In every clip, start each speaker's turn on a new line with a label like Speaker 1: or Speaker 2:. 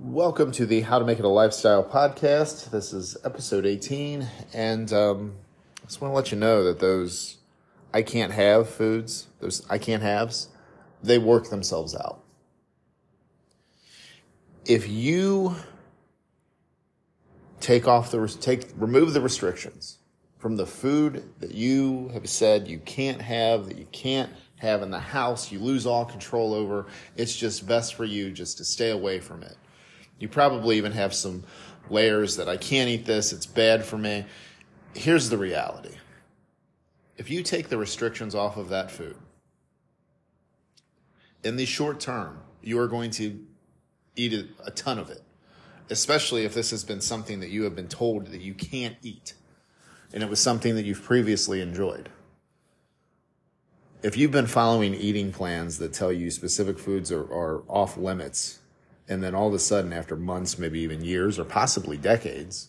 Speaker 1: Welcome to the How to Make It a Lifestyle podcast. This is episode 18, and um, I just want to let you know that those I can't have foods, those I can't haves, they work themselves out. If you take off the take remove the restrictions from the food that you have said you can't have, that you can't have in the house, you lose all control over. It's just best for you just to stay away from it. You probably even have some layers that I can't eat this, it's bad for me. Here's the reality if you take the restrictions off of that food, in the short term, you are going to eat a, ton of it, especially if this has been something that you have been told that you can't eat and it was something that you've previously enjoyed. If you've been following eating plans that tell you specific foods are, are off limits, and then all of a sudden, after months, maybe even years, or possibly decades,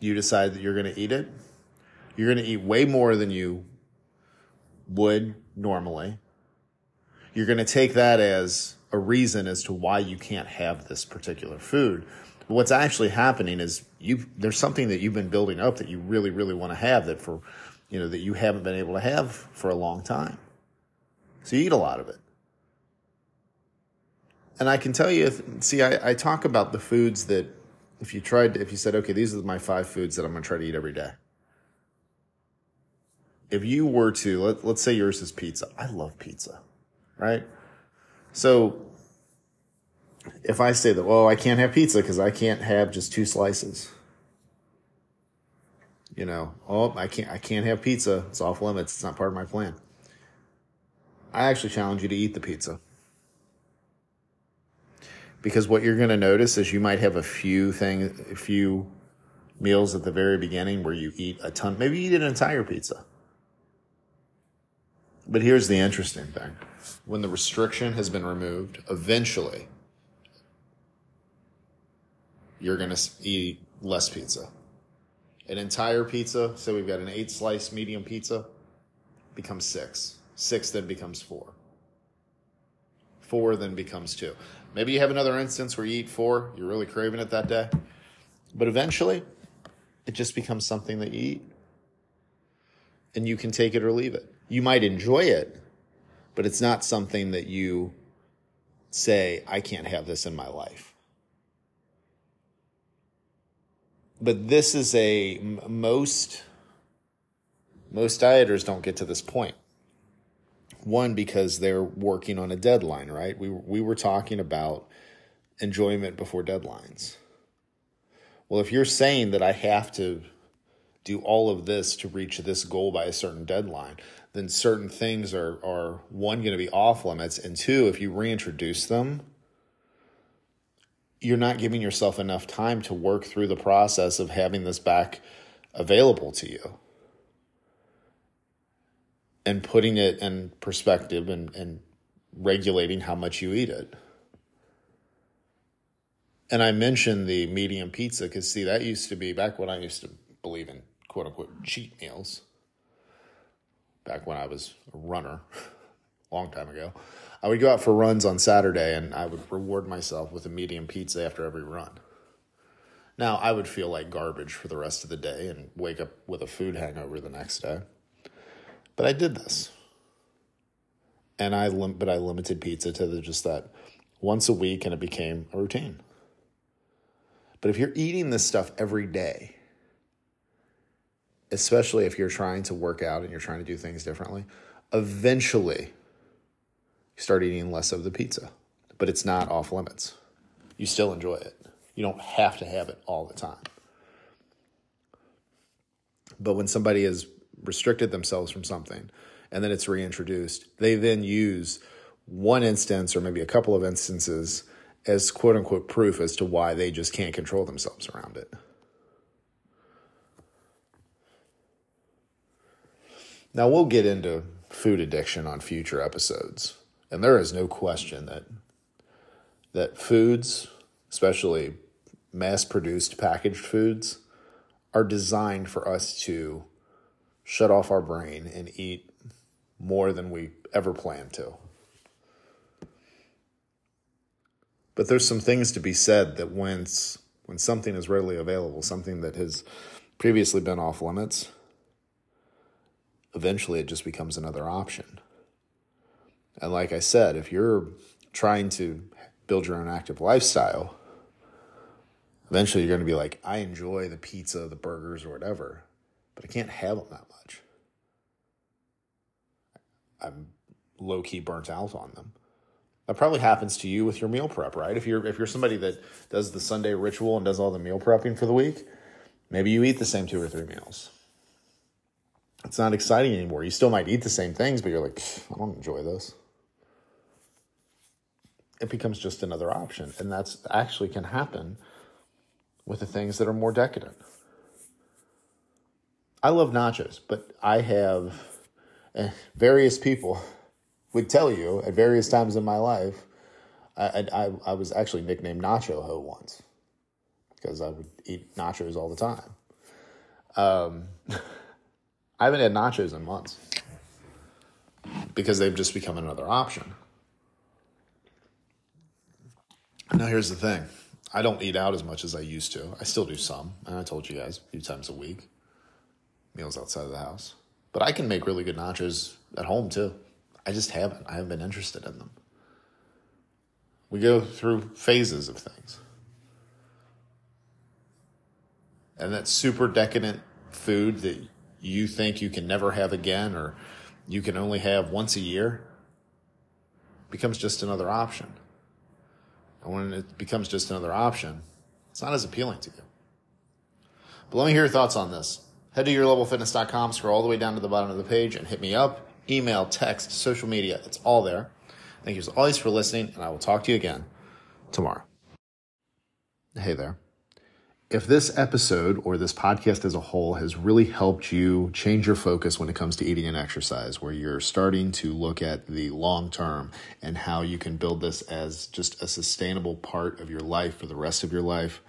Speaker 1: you decide that you're going to eat it, you're going to eat way more than you would normally. You're going to take that as a reason as to why you can't have this particular food. But what's actually happening is you there's something that you've been building up that you really really want to have that for you know that you haven't been able to have for a long time. So you eat a lot of it. And I can tell you, see, I, I talk about the foods that if you tried, if you said, okay, these are my five foods that I'm going to try to eat every day. If you were to, let, let's say yours is pizza. I love pizza, right? So if I say that, well, I can't have pizza because I can't have just two slices. You know, oh, I can't, I can't have pizza. It's off limits. It's not part of my plan. I actually challenge you to eat the pizza. Because what you're going to notice is you might have a few things, a few meals at the very beginning where you eat a ton, maybe you eat an entire pizza. But here's the interesting thing. When the restriction has been removed, eventually you're going to eat less pizza. An entire pizza, so we've got an eight slice medium pizza, becomes six. Six then becomes four. Four then becomes two. Maybe you have another instance where you eat four, you're really craving it that day. But eventually, it just becomes something that you eat. And you can take it or leave it. You might enjoy it, but it's not something that you say, I can't have this in my life. But this is a most most dieters don't get to this point. One, because they're working on a deadline, right? We, we were talking about enjoyment before deadlines. Well, if you're saying that I have to do all of this to reach this goal by a certain deadline, then certain things are, are one, going to be off limits. And two, if you reintroduce them, you're not giving yourself enough time to work through the process of having this back available to you and putting it in perspective and, and regulating how much you eat it. And I mentioned the medium pizza because, see, that used to be back when I used to believe in quote unquote cheat meals, back when I was a runner, a long time ago. I would go out for runs on Saturday and I would reward myself with a medium pizza after every run. Now, I would feel like garbage for the rest of the day and wake up with a food hangover the next day. But I did this. And I lim- but I limited pizza to the, just that once a week and it became a routine. But if you're eating this stuff every day, especially if you're trying to work out and you're trying to do things differently, eventually you start eating less of the pizza. But it's not off limits. You still enjoy it. You don't have to have it all the time. But when somebody has restricted themselves from something and then it's reintroduced, they then use one instance or maybe a couple of instances as quote unquote proof as to why they just can't control themselves around it. Now, we'll get into food addiction on future episodes. And there is no question that that foods, especially mass-produced packaged foods, are designed for us to shut off our brain and eat more than we ever planned to. But there's some things to be said that when when something is readily available, something that has previously been off limits, eventually it just becomes another option. And like I said, if you're trying to build your own active lifestyle, eventually you're going to be like, I enjoy the pizza, the burgers, or whatever, but I can't have them that much. I'm low key burnt out on them. That probably happens to you with your meal prep, right? If you're if you're somebody that does the Sunday ritual and does all the meal prepping for the week, maybe you eat the same two or three meals. It's not exciting anymore. You still might eat the same things, but you're like, I don't enjoy this. It becomes just another option, and that's actually can happen with the things that are more decadent. I love nachos, but I have eh, various people would tell you at various times in my life, I, I, I was actually nicknamed Nacho Ho once because I would eat nachos all the time. Um, I haven't had nachos in months because they've just become another option. Now, here's the thing I don't eat out as much as I used to. I still do some, and I told you guys a few times a week, meals outside of the house. But I can make really good nachos at home too. I just haven't. I haven't been interested in them. We go through phases of things. And that super decadent food that you think you can never have again or you can only have once a year becomes just another option. And when it becomes just another option, it's not as appealing to you. But let me hear your thoughts on this. Head to yourlevelfitness.com, scroll all the way down to the bottom of the page, and hit me up email, text, social media. It's all there. Thank you as always for listening, and I will talk to you again tomorrow. Hey there. If this episode or this podcast as a whole has really helped you change your focus when it comes to eating and exercise, where you're starting to look at the long term and how you can build this as just a sustainable part of your life for the rest of your life,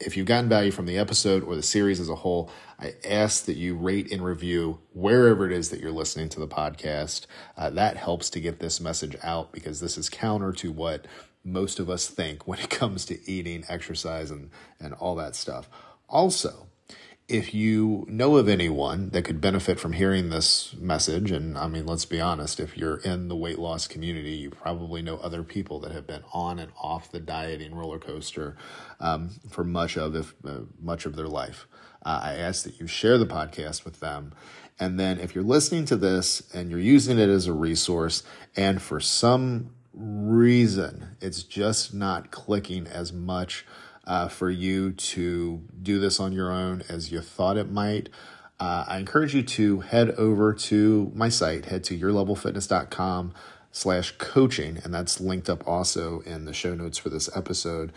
Speaker 1: if you've gotten value from the episode or the series as a whole, I ask that you rate and review wherever it is that you're listening to the podcast. Uh, that helps to get this message out because this is counter to what most of us think when it comes to eating, exercise, and, and all that stuff. Also, if you know of anyone that could benefit from hearing this message, and I mean, let's be honest, if you're in the weight loss community, you probably know other people that have been on and off the dieting roller coaster um, for much of if uh, much of their life. Uh, I ask that you share the podcast with them. And then if you're listening to this and you're using it as a resource, and for some reason it's just not clicking as much uh, for you to do this on your own as you thought it might. Uh, I encourage you to head over to my site, head to yourlevelfitness.com slash coaching, and that's linked up also in the show notes for this episode.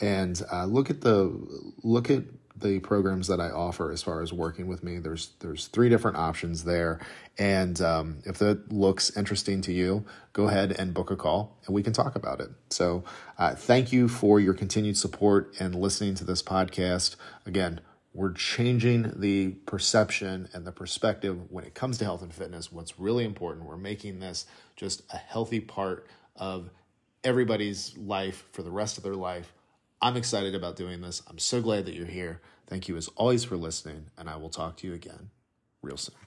Speaker 1: And uh, look at the look at the programs that I offer as far as working with me. There's there's three different options there, and um, if that looks interesting to you, go ahead and book a call, and we can talk about it. So, uh, thank you for your continued support and listening to this podcast. Again, we're changing the perception and the perspective when it comes to health and fitness. What's really important, we're making this just a healthy part of everybody's life for the rest of their life I'm excited about doing this. I'm so glad that you're here. Thank you as always for listening, and I will talk to you again real soon.